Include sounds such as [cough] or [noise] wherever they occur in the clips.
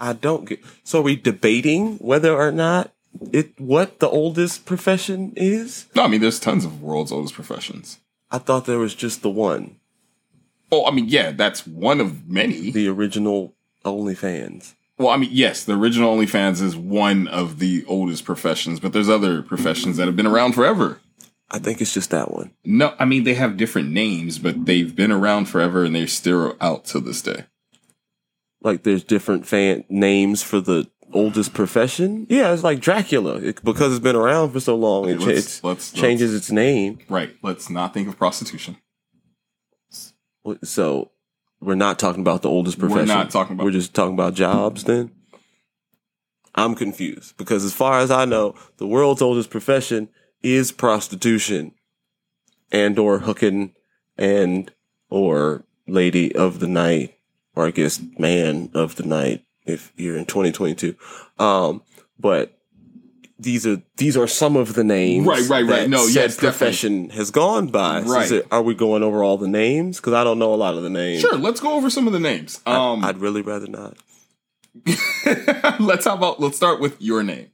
I don't get. So are we debating whether or not it what the oldest profession is? No, I mean, there's tons of world's oldest professions. I thought there was just the one, Oh, I mean, yeah, that's one of many. the original OnlyFans. Well, I mean, yes, the original OnlyFans is one of the oldest professions, but there's other professions that have been around forever. I think it's just that one. No, I mean, they have different names, but they've been around forever and they're still out to this day. Like there's different fan names for the oldest profession. Yeah, it's like Dracula it, because it's been around for so long. It, Okay, cha- let's- let's- changes its name. Right. Let's not think of prostitution. So we're not talking about the oldest profession. We're not talking about- We're just talking about jobs. Then I'm confused because as far as I know, the world's oldest profession is prostitution, and or hooking, and or lady of the night, or I guess man of the night if you're in 2022. Um, but these are these are some of the names. Right, right, right. that No, yes, definitely. profession has gone by. So Right. it- are we going over all the names? Because I don't know a lot of the names. Sure, let's go over some of the names. Um, I'd really rather not. [laughs] let's how about let's start with your name.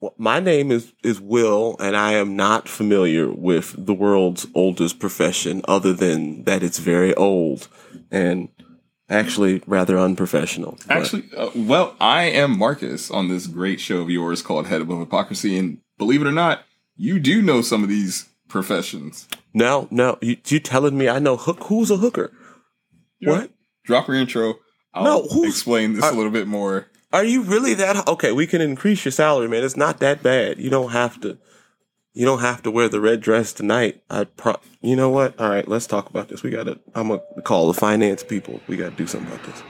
Well, my name is is Will, and I am not familiar with the world's oldest profession, other than that it's very old and actually rather unprofessional. But Actually, uh, well, I am Marcus on this great show of yours called Head Above Hypocrisy, and believe it or not, you do know some of these professions. now, now you, you telling me I know hook? Who's a hooker? What? Drop your intro. I'll No, who's- explain this a little bit more. Are you really that okay? We can increase your salary, man. It's not that bad. You don't have to. You don't have to wear the red dress tonight. I pro. You know what? All right, let's talk about this. We got to. I'm gonna call the finance people. We got to do something about this.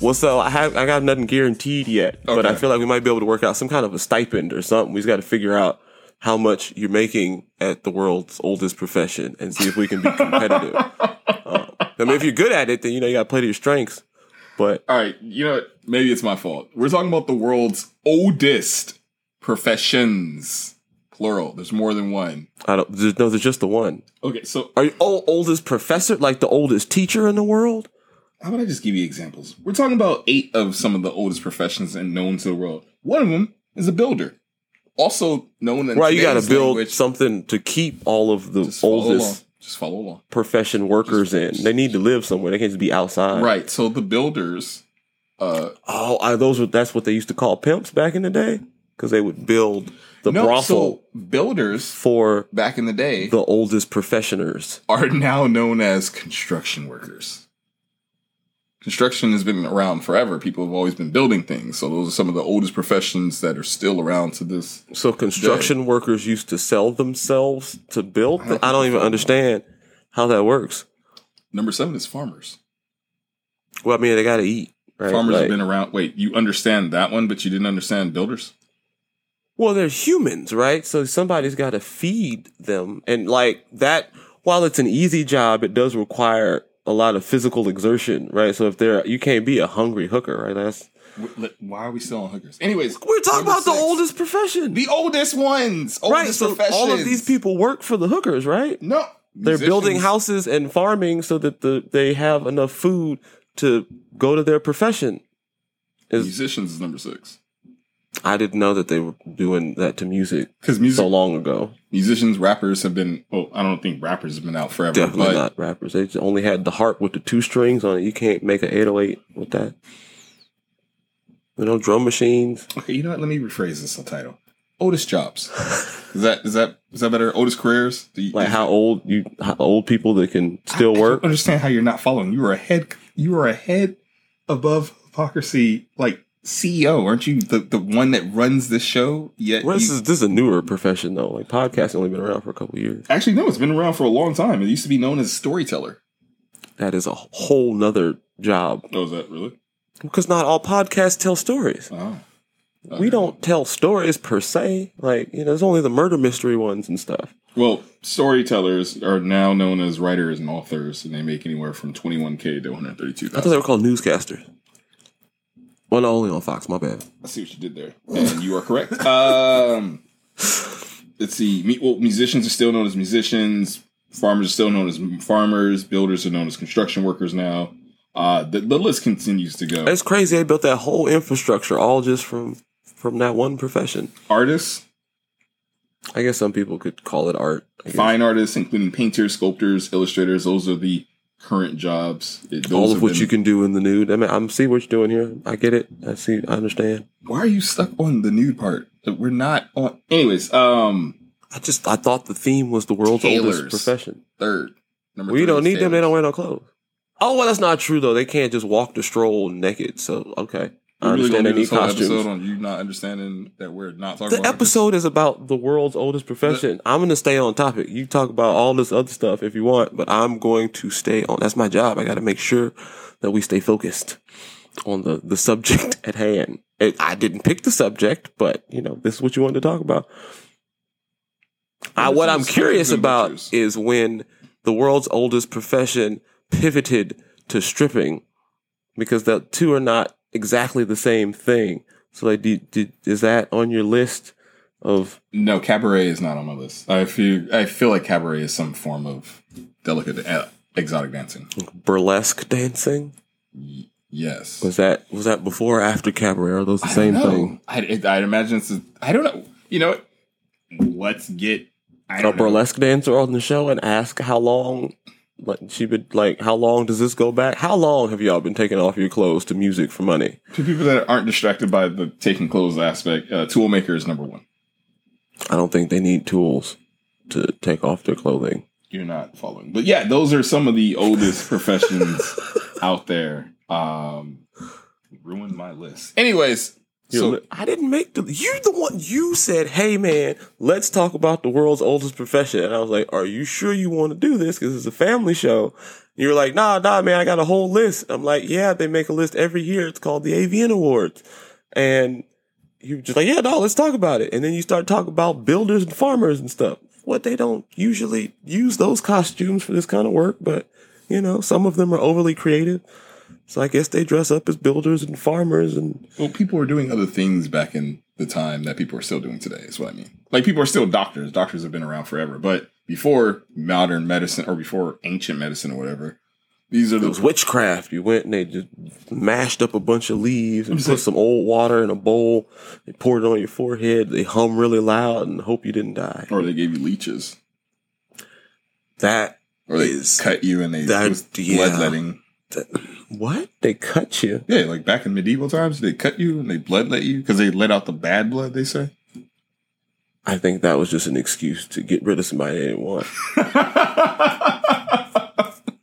Well, so I have I got nothing guaranteed yet, but I feel like we might be able to work out some kind of a stipend or something. We just got to figure out how much you're making at the world's oldest profession and see if we can be competitive. [laughs] uh, I mean, if you're good at it, then you know you got to play to your strengths. But All right, you know? Maybe it's my fault. We're talking about the world's oldest professions, plural. There's more than one. I don't. There's, no, there's just the one. Okay, so Are you oh, oldest professor, like the oldest teacher in the world? How about I just give you examples? We're talking about eight of some of the oldest professions and known to the world. One of them is a builder, also known in Right, you got to build language- something to keep all of the Just oldest. Just follow along. profession workers in. They need to live somewhere. They can't just be outside. Right. So the builders, uh, Oh, are those were that's what they used to call pimps back in the day because they would build the no, brothel so builders for back in the day the oldest professioners. are now known as construction workers. Construction has been around forever. People have always been building things. So those are some of the oldest professions that are still around to this. So construction workers used to sell themselves to build. th- I don't even understand how that works. Number seven is farmers. Well, I mean, they got to eat. Right? Farmers Like- have been around. Wait, you understand that one, but you didn't understand builders? Well, they're humans, right? So somebody's got to feed them. And like that, while it's an easy job, it does require a lot of physical exertion, right? So if they're, you can't be a hungry hooker, right? That's, Why are we still on hookers? Anyways, we're talking about the oldest profession. the oldest ones, right. So all of these people work for the hookers, right? no, They're building houses and farming so that the, they have enough food to go to their profession. Is Musicians is number six I didn't know that they were doing that to music because music so long ago. musicians, rappers have been. Well, I don't think rappers have been out forever. Definitely but not rappers. They only had the harp with the two strings on it. You can't make an 808 with that. You know, drum machines. Okay, you know what? Let me rephrase this title. Otis jobs. [laughs] is that is that is that better? Otis careers? You, Like how old you, how old people that can still I work. don't understand how you're not following. You are ahead. You are ahead above hypocrisy. Like CEO, aren't you the, the one that runs this show? Yet Well, this you- is this is a newer profession though. Like podcasting only been around for a couple years. actually no, it's been around for a long time. It used to be known as storyteller. That is a whole nother job Oh, is that really? because not all podcasts tell stories. Oh, we don't tell stories per se. Like you know, there's only the murder mystery ones and stuff. Well, storytellers are now known as writers and authors, and they make anywhere from 21k to 132,000. I thought they were called newscasters. Well, no, only on Fox. My bad. I see what you did there, and you are correct. [laughs] Um, let's see. Me- Well, musicians are still known as musicians. Farmers are still known as farmers. Builders are known as construction workers now. Uh, the, the list continues to go. It's crazy. They built that whole infrastructure all just from from that one profession. Artists, I guess some people could call it art. Fine artists, including painters, sculptors, illustrators. Those are the current jobs. It- all of what been- you can do in the nude. I mean, I'm see what you're doing here. I get it. I see. I understand. Why are you stuck on the nude part? We're not on. Anyways, um, I just I thought the theme was the world's Tailors. oldest profession. third. Number We don't need them. They don't wear no clothes. Oh well, that's not true though. They can't just walk the stroll naked. So okay, I We really understand gonna they do need this whole episode on you not understanding that we're not talking The about episode is about the world's oldest profession. I'm going to stay on topic. You talk about all this other stuff if you want, but I'm going to stay on. That's my job. I got to make sure that we stay focused on the the subject at hand. It, I didn't pick the subject, but you know this is what you wanted to talk about. I, what I'm curious about is when the world's oldest profession pivoted to stripping, because the two are not exactly the same thing. So, like, did, did, is that on your list of? No, cabaret is not on my list. I feel I feel like cabaret is some form of delicate uh, exotic dancing. burlesque dancing? Yes. Was that was that before or after cabaret? Are those the I same thing? I'd, I'd imagine it's. A, I don't know. You know? Let's get. I A don't know. burlesque dancer on the show and ask how long, like she would like how long does this go back? How long have y'all been taking off your clothes to music for money? To people that aren't distracted by the taking clothes aspect, uh, tool maker is number one. I don't think they need tools to take off their clothing. You're not following, but yeah, those are some of the oldest professions [laughs] out there. Um, ruined my list. Anyways, So I didn't make the. You're the one. You said, "Hey, man, let's talk about the world's oldest profession." And I was like, "Are you sure you want to do this? Because it's a family show." You're like, "Nah, nah, man, I got a whole list." I'm like, "Yeah, they make a list every year. It's called the AVN Awards." And you're just like, "Yeah, no, let's talk about it." And then you start talking about builders and farmers and stuff. What they don't usually use those costumes for this kind of work, but you know, some of them are overly creative. So I guess they dress up as builders and farmers and Well, people were doing other things back in the time that people are still doing today, is what I mean. Like people are still doctors. Doctors have been around forever. But before modern medicine or before ancient medicine or whatever, these are It the was witchcraft. You went and they just mashed up a bunch of leaves and put like- some old water in a bowl. They poured it on your forehead. They hum really loud and hope you didn't die. or they gave you leeches. That Or they is cut you and they that- was yeah. bloodletting. What they cut you. Yeah, like back in medieval times, they cut you and they bloodlet you because they let out the bad blood, they say. I think that was just an excuse to get rid of somebody they didn't want. [laughs]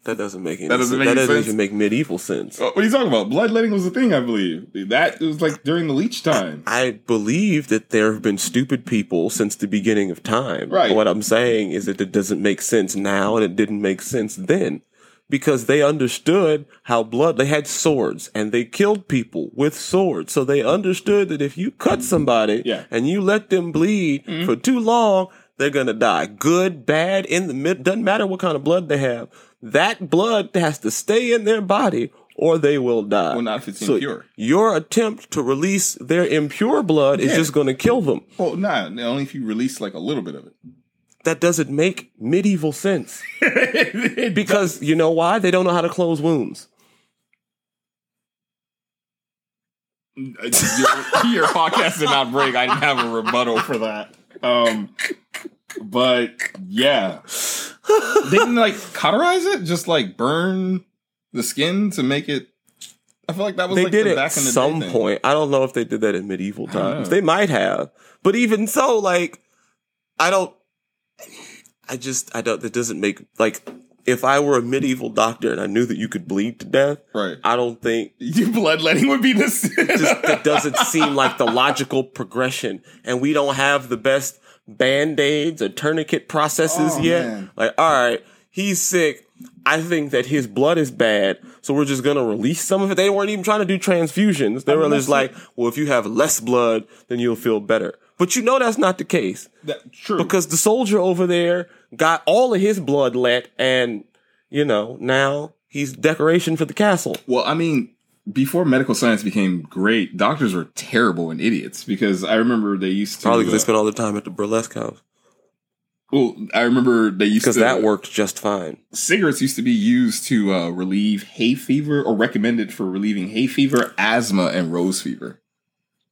That doesn't make any That doesn't sense. make that doesn't sense? even make medieval sense. Uh, what are you talking about? Bloodletting was a thing, I believe. That was like during the leech time. I believe that there have been stupid people since the beginning of time. Right. What I'm saying is that it doesn't make sense now and it didn't make sense then. Because they understood how blood, they had swords and they killed people with swords. So they understood that if you cut somebody Yeah. and you let them bleed mm-hmm. for too long, they're going to die. Good, bad, in the mid, doesn't matter what kind of blood they have. That blood has to stay in their body or they will die. Well, not if it's So impure. Your attempt to release their impure blood is just going to kill them. Well, nah, only if you release like a little bit of That doesn't make medieval sense. [laughs] Because you know why? They don't know how to close wounds. your, [laughs] your podcast did not break. I didn't have a rebuttal for that. Um, but yeah, they didn't like cauterize it, just like burn the skin to make it. I feel like that was They like did the it back at in the some point. I don't know if they did that in medieval times. They might have. But even so, like, I don't, I just, I don't, that doesn't make, like, if I were a medieval doctor and I knew that you could bleed to death, Right, I don't think [laughs] your bloodletting would be this. just it [laughs] doesn't seem like the logical progression and we don't have the best band-aids or tourniquet processes Oh, yet man. like all right he's sick I think that his blood is bad, so we're just gonna release some of it. They weren't even trying to do transfusions. They were just like, well, if you have less blood, then you'll feel better. But you know that's not the case That, true. because the soldier over there got all of his blood let, and you know now he's decoration for the castle. Well, I mean, before medical science became great, doctors were terrible and idiots because I remember they used to. Probably because uh, they spent all their time at the burlesque house well, I remember they used to. because that worked just fine. Cigarettes used to be used to uh, relieve hay fever or recommended for relieving hay fever, asthma, and rose fever.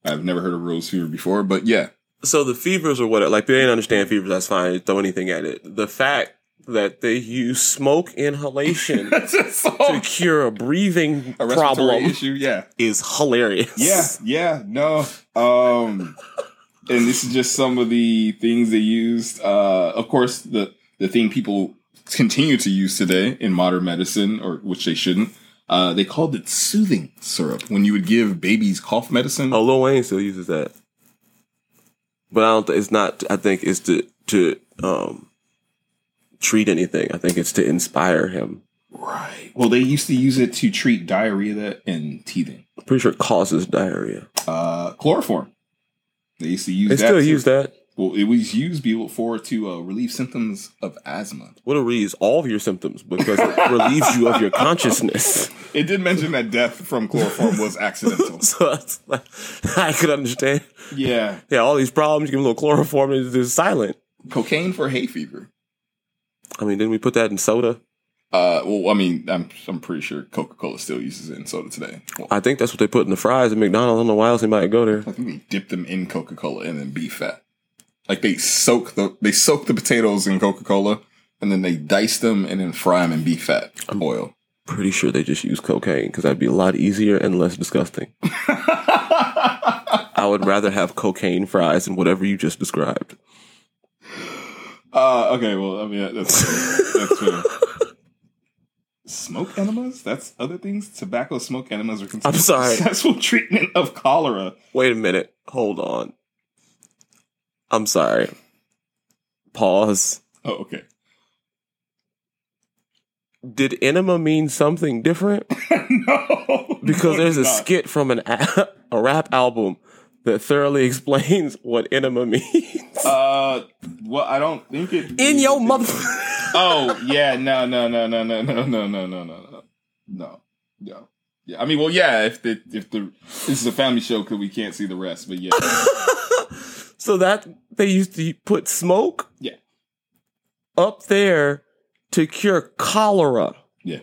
I've never heard of rose fever before, but yeah. So the fevers or whatever, like they didn't understand fevers, that's fine. Throw anything at it. The fact that they use smoke inhalation [laughs] to cure a breathing a respiratory problem issue, yeah. is hilarious. Yeah, yeah, no. Um and this is just some of the things they used. Uh of course the the thing people continue to use today in modern medicine, or which they shouldn't. Uh they called it soothing syrup when you would give babies cough medicine. Oh, Lil Wayne still uses that, but I don't. Th- it's not. I think it's to to um treat anything. I think it's to inspire him. Right. Well they used to use it to treat diarrhea and teething. I'm pretty sure it causes diarrhea. Uh chloroform. They used to use They still use that. Well, it was used before to uh, relieve symptoms of asthma. Would it relieves all of your symptoms because it [laughs] relieves you of your consciousness. [laughs] It did mention that death from chloroform was accidental. [laughs] So that's like, I could understand. yeah. Yeah, all these problems. You give them a little chloroform and it's just silent. Cocaine for hay fever. I mean, didn't we put that in soda? Uh, well, I mean, I'm I'm pretty sure Coca Cola still uses it in soda today. Well, I think that's what they put in the fries at McDonald's. I don't know why else anybody go there. I think they dip them in Coca Cola and then beef fat. Like they soak the they soak the potatoes in Coca Cola and then they dice them and then fry them in beef fat oil. Pretty sure they just use cocaine because that'd be a lot easier and less disgusting. [laughs] I would rather have cocaine fries than whatever you just described. Uh, okay, well, I mean that's fair. that's fair. [laughs] Smoke enemas? That's other things. Tobacco smoke enemas are considered I'm sorry. successful [laughs] treatment of cholera. Wait a minute. Hold on. I'm sorry. Pause. Oh, okay. Did enema mean something different? no, Because no, there's a not. skit from an a, a rap album that thoroughly explains what enema means. Uh, well, I don't think it. In your mother. Oh yeah, no, no, no, no, no, no, no, no, no, no, no, no. No. Yeah, I mean, well, yeah. If the if the this is a family show, because we can't see the rest, but yeah, so that they used to put smoke Yeah. up there to cure cholera. yeah.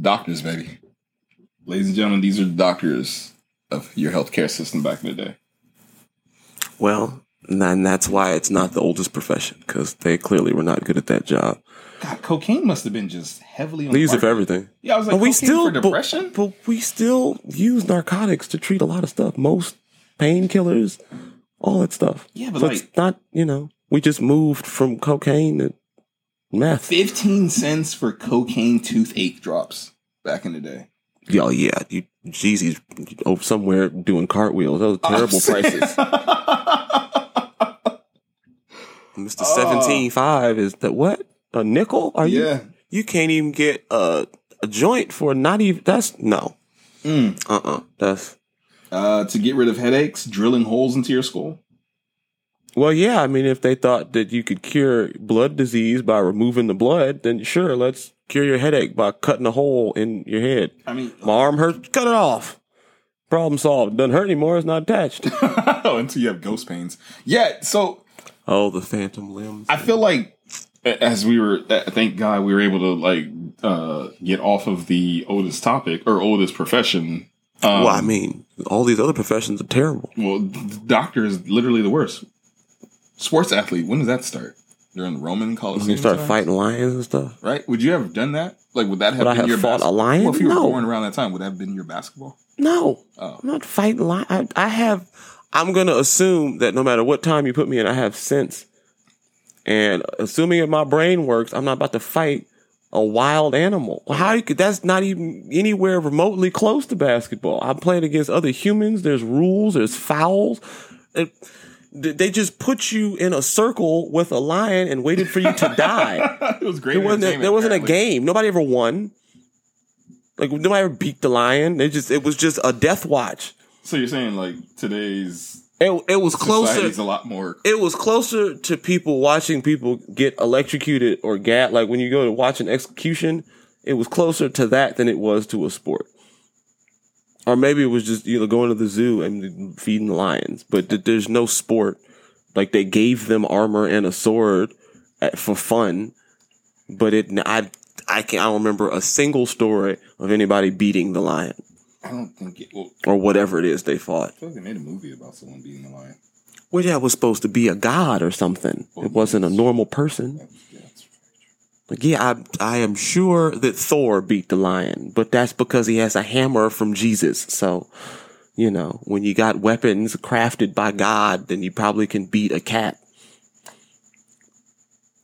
Doctors, baby, ladies and gentlemen, these are the doctors of your healthcare system back in the day. Well, and that's why it's not the oldest profession because they clearly were not good at that job. God, cocaine must have been just heavily. On They use it for everything. Yeah, I was like, we still for depression. But, but we still use narcotics to treat a lot of stuff. Most painkillers, all that stuff. Yeah, but so like- it's not you know we just moved from cocaine to meth. Fifteen cents for cocaine toothache drops back in the day. Oh yeah, you Jeezy's over somewhere doing cartwheels. Those are terrible prices. [laughs] Mister Oh. Seventeen Five is that what a nickel? Are you? yeah. You can't even get a a joint for not even. That's no. Mm. Uh uh That's Uh, to get rid of headaches, drilling holes into your skull. well, yeah. I mean, if they thought that you could cure blood disease by removing the blood, then sure, let's cure your headache by cutting a hole in your head. I mean, My arm hurts. Cut it off. Problem solved. Doesn't hurt anymore. It's not attached. [laughs] until you have ghost pains. Yeah, so oh, the phantom limbs. I feel like as we were, thank God we were able to like uh get off of the oldest topic or oldest profession. Um, well, I mean, all these other professions are terrible. well, doctor is literally the worst. Sports athlete, when does that start? During the Roman Colosseum. You start times? fighting lions and stuff. right? Would you have done that? Like, would that have Would I been have your fought bas- a lion? Well, if you were No. born around that time, would that have been your basketball? No, Oh. I'm not fighting lions. I, I have. I'm gonna assume that no matter what time you put me in, I have sense. And assuming that my brain works, I'm not about to fight a wild animal. How you could? That's not even anywhere remotely close to basketball. I'm playing against other humans. There's rules. There's fouls. It, they just put you in a circle with a lion and waited for you to [laughs] die. it was great. There wasn't a, there wasn't a game. Nobody ever won. Like nobody ever beat the lion. They just it was just a death watch. So you're saying like today's It it was closer. society's a lot more. It was closer to people watching people get electrocuted or gat. Like when you go to watch an execution, it was closer to that than it was to a sport. Or maybe it was just you know going to the zoo and feeding the lions. But th- there's no sport. Like they gave them armor and a sword at, for fun, but it I I can't I don't remember a single story of anybody beating the lion I don't think it. Well, or whatever it is they fought. I feel like they made a movie about someone beating the lion. Well, yeah, it was supposed to be a god or something. It wasn't a normal person. Yeah, Like, yeah, I, I am sure that Thor beat the lion, but that's because he has a hammer from Jesus. So, you know, when you got weapons crafted by God, then you probably can beat a cat.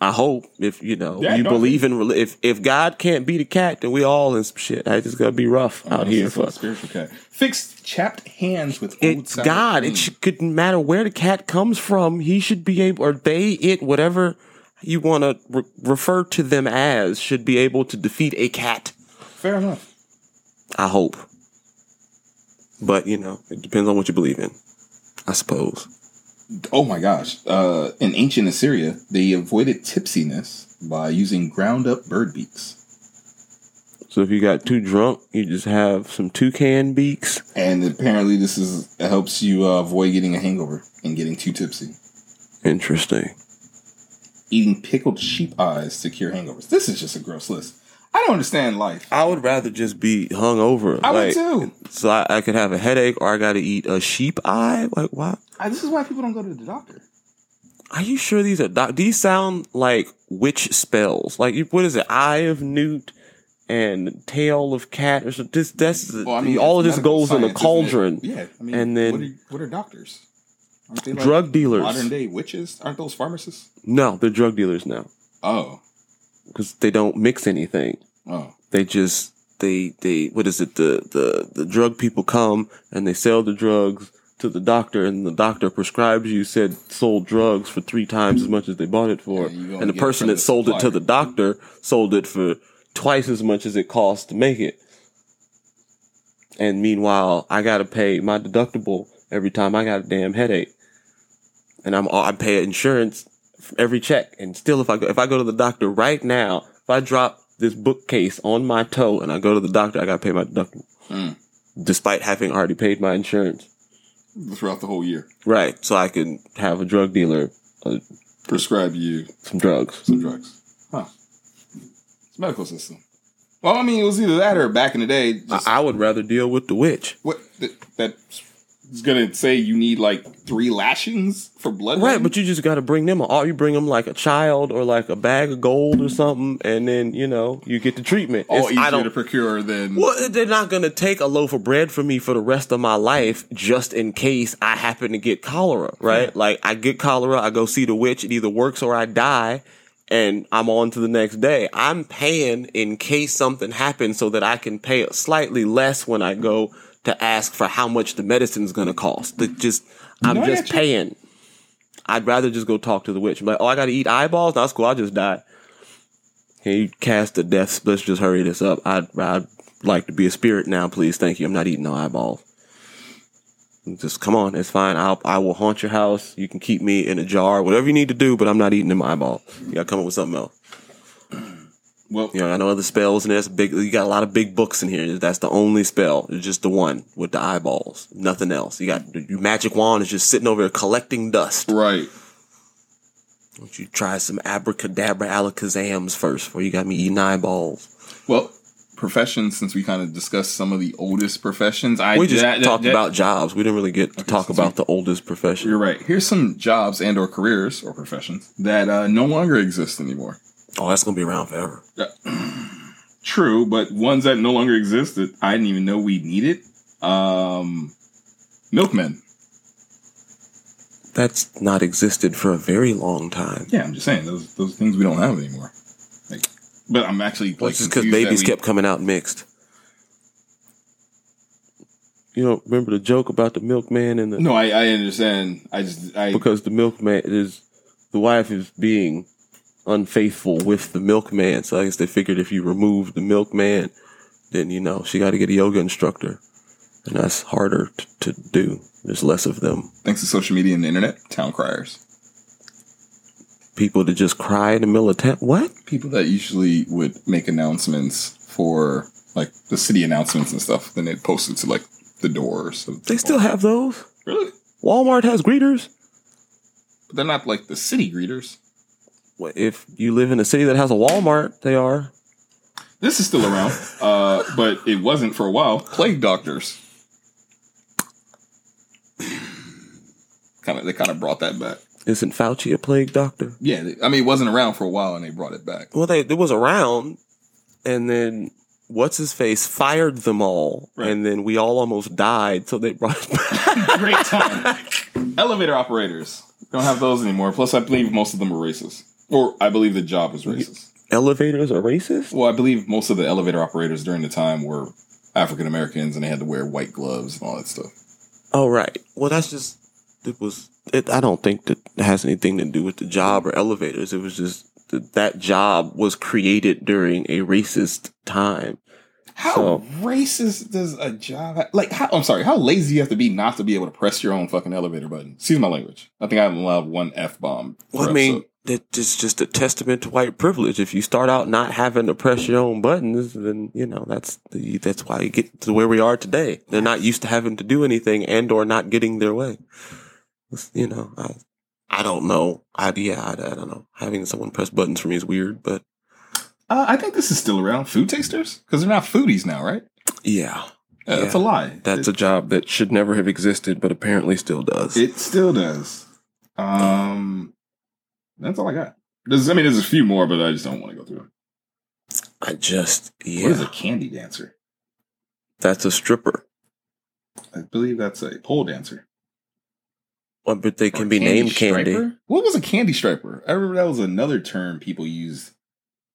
I hope if you know Yeah, you believe in if if God can't beat a cat, then we all in some shit. I just gotta be rough oh, out here for a spiritual cat. Fixed chapped hands with it's God. cream. It should, couldn't matter where the cat comes from. He should be able, or they, it, whatever you want to re- refer to them as, should be able to defeat a cat. Fair enough. I hope. But, you know, it depends on what you believe in, I suppose. Oh my gosh. Uh, in ancient Assyria, they avoided tipsiness by using ground up bird beaks. So if you got too drunk, you just have some toucan beaks. And apparently, this is it helps you uh, avoid getting a hangover and getting too tipsy. Interesting. Eating pickled sheep eyes to cure hangovers. This is just a gross list. I don't understand life. I would rather just be hung over. I would too. So I, I could have a headache or I got to eat a sheep eye. Like, why? I, this is why people don't go to the doctor. Are you sure these are doc- these sound like witch spells? Like what is it? Eye of newt and tail of cat or something. This that's Well, I mean, all of this medical goes in a science, isn't it? cauldron. Yeah, I mean, And then- what are, what are doctors? Aren't they like Drug dealers. Modern day witches? Aren't those pharmacists? No, they're drug dealers now Oh, because they don't mix anything. oh, They just they they what is it? The the the drug people come and they sell the drugs to the doctor, and the doctor prescribes you said sold drugs for three times as much as they bought it for, Yeah, and the person that sold it to the doctor sold it for twice as much as it costs to make it. And meanwhile, I got to pay my deductible every time I got a damn headache, and I'm I pay insurance every check. And still, if I go if I go to the doctor right now, if I drop this bookcase on my toe and I go to the doctor, I got to pay my deductible, Mm. despite having already paid my insurance. Throughout the whole year. Right, so I can have a drug dealer uh, Prescribe you some drugs. some drugs. Huh. It's a medical system. Well, I mean, it was either that or back in the day, just I, I would rather deal with the witch. what that, that's gonna say you need like three lashings for blood. Right, but you just got to bring them. All you bring them like a child or like a bag of gold or something, and then you know you get the treatment. all It's- easier I don't. to procure than Well, they're not going to take a loaf of bread from me for the rest of my life just in case I happen to get cholera, right? Like I get cholera, I go see the witch, it either works or I die, and I'm on to the next day. I'm paying in case something happens so that I can pay slightly less when I go to ask for how much the medicine's going to cost. That just I'm No, just paying. I'd rather just go talk to the witch. I'm like, oh, I got to eat eyeballs. That's cool. I'll just die. Can you cast the death? Let's just hurry this up. I'd, I'd like to be a spirit now, please. Thank you. I'm not eating no eyeballs. Just come on. It's fine. I'll, I will haunt your house. You can keep me in a jar, whatever you need to do, but I'm not eating them eyeballs. You got to come up with something else. Well, You know, I know other spells in there. It's big. You got a lot of big books in here. That's the only spell. It's just the one with the eyeballs. Nothing else. You got your magic wand is just sitting over here collecting dust. right. Don't you try some abracadabra alakazams first before you got me eating eyeballs? Well, professions. Since we kind of discussed some of the oldest professions, I We just that- talked that- about jobs. We didn't really get to talk since about the oldest profession. You're right. Here's some jobs and or careers or professions that uh, no longer exist anymore. Oh, that's gonna be around forever. True, but ones that no longer exist that I didn't even know we needed. Um, milkmen. That's not existed for a very long time. Yeah, I'm just saying those those things we don't have anymore. Like, but I'm actually Well, like it's just because babies we- kept coming out mixed. you don't remember the joke about the milkman and the No, I, I understand. I just I because the milkman is the wife is being unfaithful with the milkman. So I guess they figured if you remove the milkman, then you know she got to get a yoga instructor, and that's harder t- to do. There's less of them. thanks to social media and the internet, town criers. People that just cry in the middle of town. What? People that usually would make announcements for like the city announcements and stuff, then they'd post it to like the doors. of- They still have those. really, Walmart has greeters. but they're not like the city greeters. If you live in a city that has a Walmart, they are. This is still around, uh, but it wasn't for a while. Plague doctors. Kind of, they kind of brought that back. Isn't Fauci a plague doctor? Yeah, I mean, it wasn't around for a while, and they brought it back. Well, they it was around, and then what's his face fired them all, Right. and then we all almost died, so they brought it back. [laughs] Great time. Elevator operators don't have those anymore. Plus, I believe most of them are racist, or I believe the job was racist. Elevators are racist. Well, I believe most of the elevator operators during the time were African Americans, and they had to wear white gloves and all that stuff. Oh, right. Well, that's just it was. It, I don't think that it has anything to do with the job or elevators. It was just that that job was created during a racist time. How So- racist does a job like? How, I'm sorry. How lazy you have to be not to be able to press your own fucking elevator button? Excuse my language. I think I'm allowed one f bomb. Well, I mean, that's just a testament to white privilege. If you start out not having to press your own buttons, then you know that's the, that's why you get to where we are today. They're not used to having to do anything and or not getting their way. You know, I I don't know. I yeah, I, I don't know. Having someone press buttons for me is weird, but uh, I think this is still around. Food tasters because they're not foodies now, right? yeah, Uh, That's a Yeah. lie. that's it, a job that should never have existed, but apparently still does. it still does. Um, that's all I got. There's, I mean, there's a few more, but I just don't want to go through them. I just yeah. What is a candy dancer? that's a stripper. I believe that's a pole dancer. Well, but they can Or be named candy? What was a candy striper? I remember that was another term people used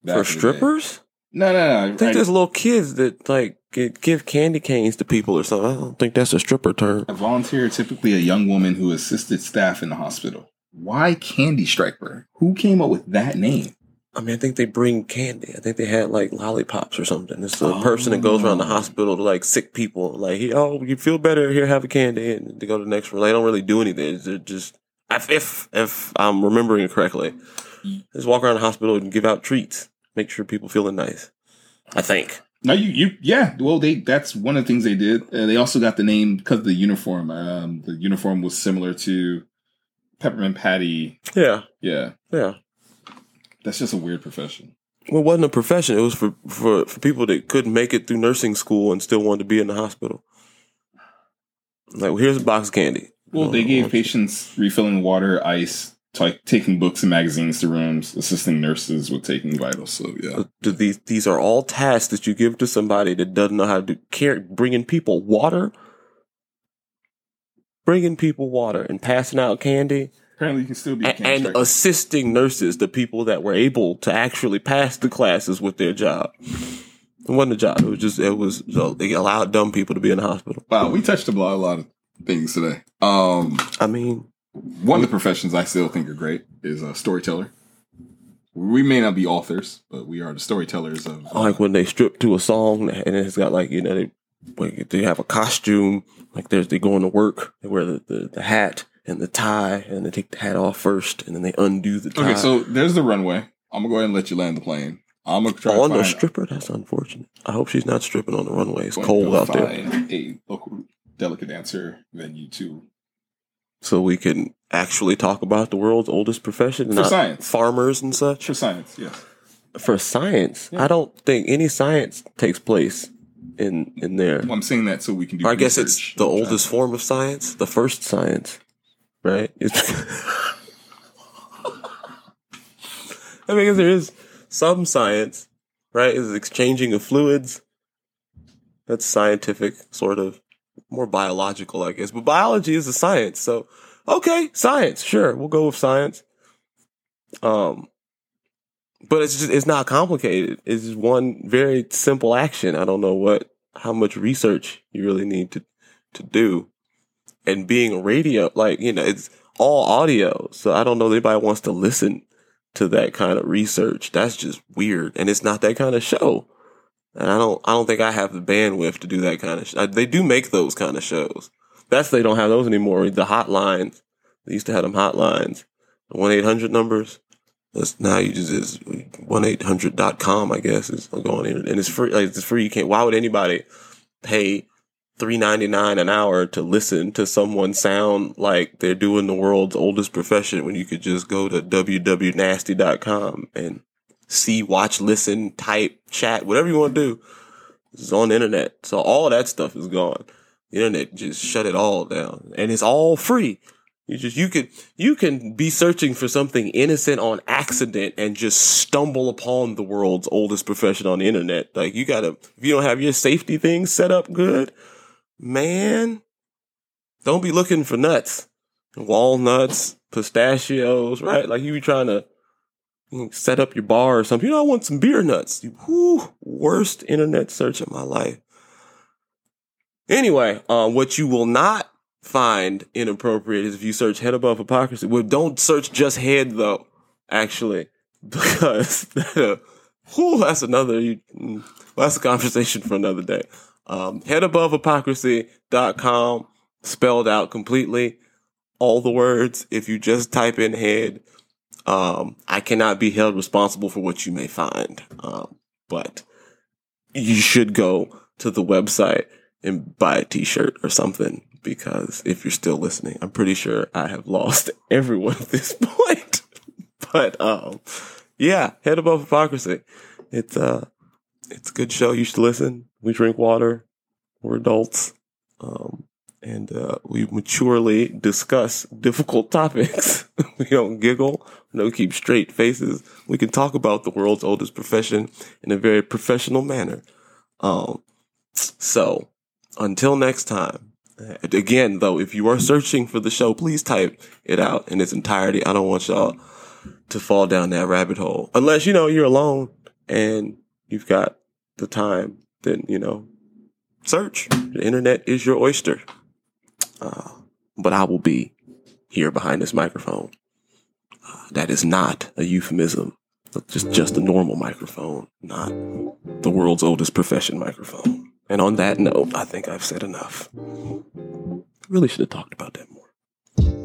for in the day. strippers. No, no, no. I think there's little kids that like give candy canes to people or something. I don't think that's a stripper term. A volunteer, typically a young woman who assisted staff in the hospital. Why Candy Striper? Who came up with that name? I mean, I think they bring candy. I think they had like lollipops or something. It's a person that goes around the Oh. hospital to like sick people. Like, oh, you feel better? Here, have a candy, and they go to the next room. They don't really do anything. They're just if if, if I'm remembering it correctly, just walk around the hospital and give out treats, make sure people feeling nice. I think. No, you, you, yeah. Well, they that's one of the things they did. Uh, they also got the name because of the uniform. Um, the uniform was similar to Peppermint Patty. Yeah, Yeah, yeah. that's just a weird profession. Well, it wasn't a profession. It was for, for, for people that couldn't make it through nursing school and still wanted to be in the hospital. Like, well, here's a box of candy. Well, they gave okay. patients refilling water, ice, t- taking books and magazines to rooms, assisting nurses with taking vitals. So yeah, uh, do these these are all tasks that you give to somebody that doesn't know how to do care. Bringing people water, bringing people water, and passing out candy, apparently you can still be a and assisting nurses, the people that were able to actually pass the classes with their job. It wasn't a job. It was just it was they allowed dumb people to be in the hospital. Wow, we touched upon a lot of things today. Um, I mean, one of the professions I still think are great is a storyteller. We may not be authors, but we are the storytellers of. uh, like when they strip to a song and it's got like you know they like they have a costume like there's they going to work they wear the, the, the hat and the tie and they take the hat off first and then they undo the tie okay, so there's the runway. I'm gonna go ahead and let you land the plane. I'm gonna try on to the stripper that's unfortunate i hope she's not stripping on the runway it's cold out there A local delicate dancer venue to so we can actually talk about the world's oldest profession For not science. farmers and such for science. Yes. for science Yeah. i don't think any science takes place in in there Well, I'm saying that so we can do. I guess it's the oldest form of science, the first science, right? It's [laughs] I mean, there is some science, right? Is exchanging of fluids. That's scientific, sort of more biological, I guess. But biology is a science, so okay, science, sure, we'll go with science. Um, but it's just it's not complicated. It's just one very simple action. I don't know what how much research you really need to to do. And being radio, like, you know, it's all audio. So I don't know anybody wants to listen to that kind of research. That's just weird. And it's not that kind of show. And I don't, I don't think I have the bandwidth to do that kind of. Sh- they do make those kind of shows. That's they don't have those anymore. The hotlines. They used to have them hotlines. The one eight hundred numbers. That's now you just is one eight hundred dot com. I guess is going in and it's free. Like it's free. You can't. Why would anybody pay three ninety nine an hour to listen to someone sound like they're doing the world's oldest profession when you could just go to www.nasty.com and see, watch, listen, type, chat, whatever you want to do. It's on the internet. So all that stuff is gone. The internet just shut it all down. And it's all free. You just you could you can be searching for something innocent on accident and just stumble upon the world's oldest profession on the internet. Like you gotta if you don't have your safety things set up good, man, don't be looking for nuts. Walnuts, pistachios, right? Like you be trying to set up your bar or something. You know, I want some beer nuts. Worst internet search of my life. Anyway, um, what you will not find inappropriate is if you search head above hypocrisy. Well, don't search just head though, actually, [laughs] because whew, that's another, mm, well, that's a conversation for another day. Um, hypocrisy.com spelled out completely. All the words. If you just type in head, um, I cannot be held responsible for what you may find. Um, but you should go to the website and buy a t-shirt or something because if you're still listening, I'm pretty sure I have lost [laughs] everyone at this point. [laughs] but, um, yeah, head above hypocrisy. It's, uh, it's a good show. You should listen. We drink water. We're adults. Um, and, uh, we maturely discuss difficult [laughs] topics. we don't giggle. We don't keep straight faces. We can talk about the world's oldest profession in a very professional manner. Um, so until next time, again, though, if you are searching for the show, please type it out in its entirety. I don't want y'all to fall down that rabbit hole unless, you know, you're alone and you've got the time, then, you know, search. The internet is your oyster. Uh, but I will be here behind this microphone. Uh, that is not a euphemism. Just, just a normal microphone, not the world's oldest profession microphone. And on that note, I think I've said enough. I Really should have talked about that more.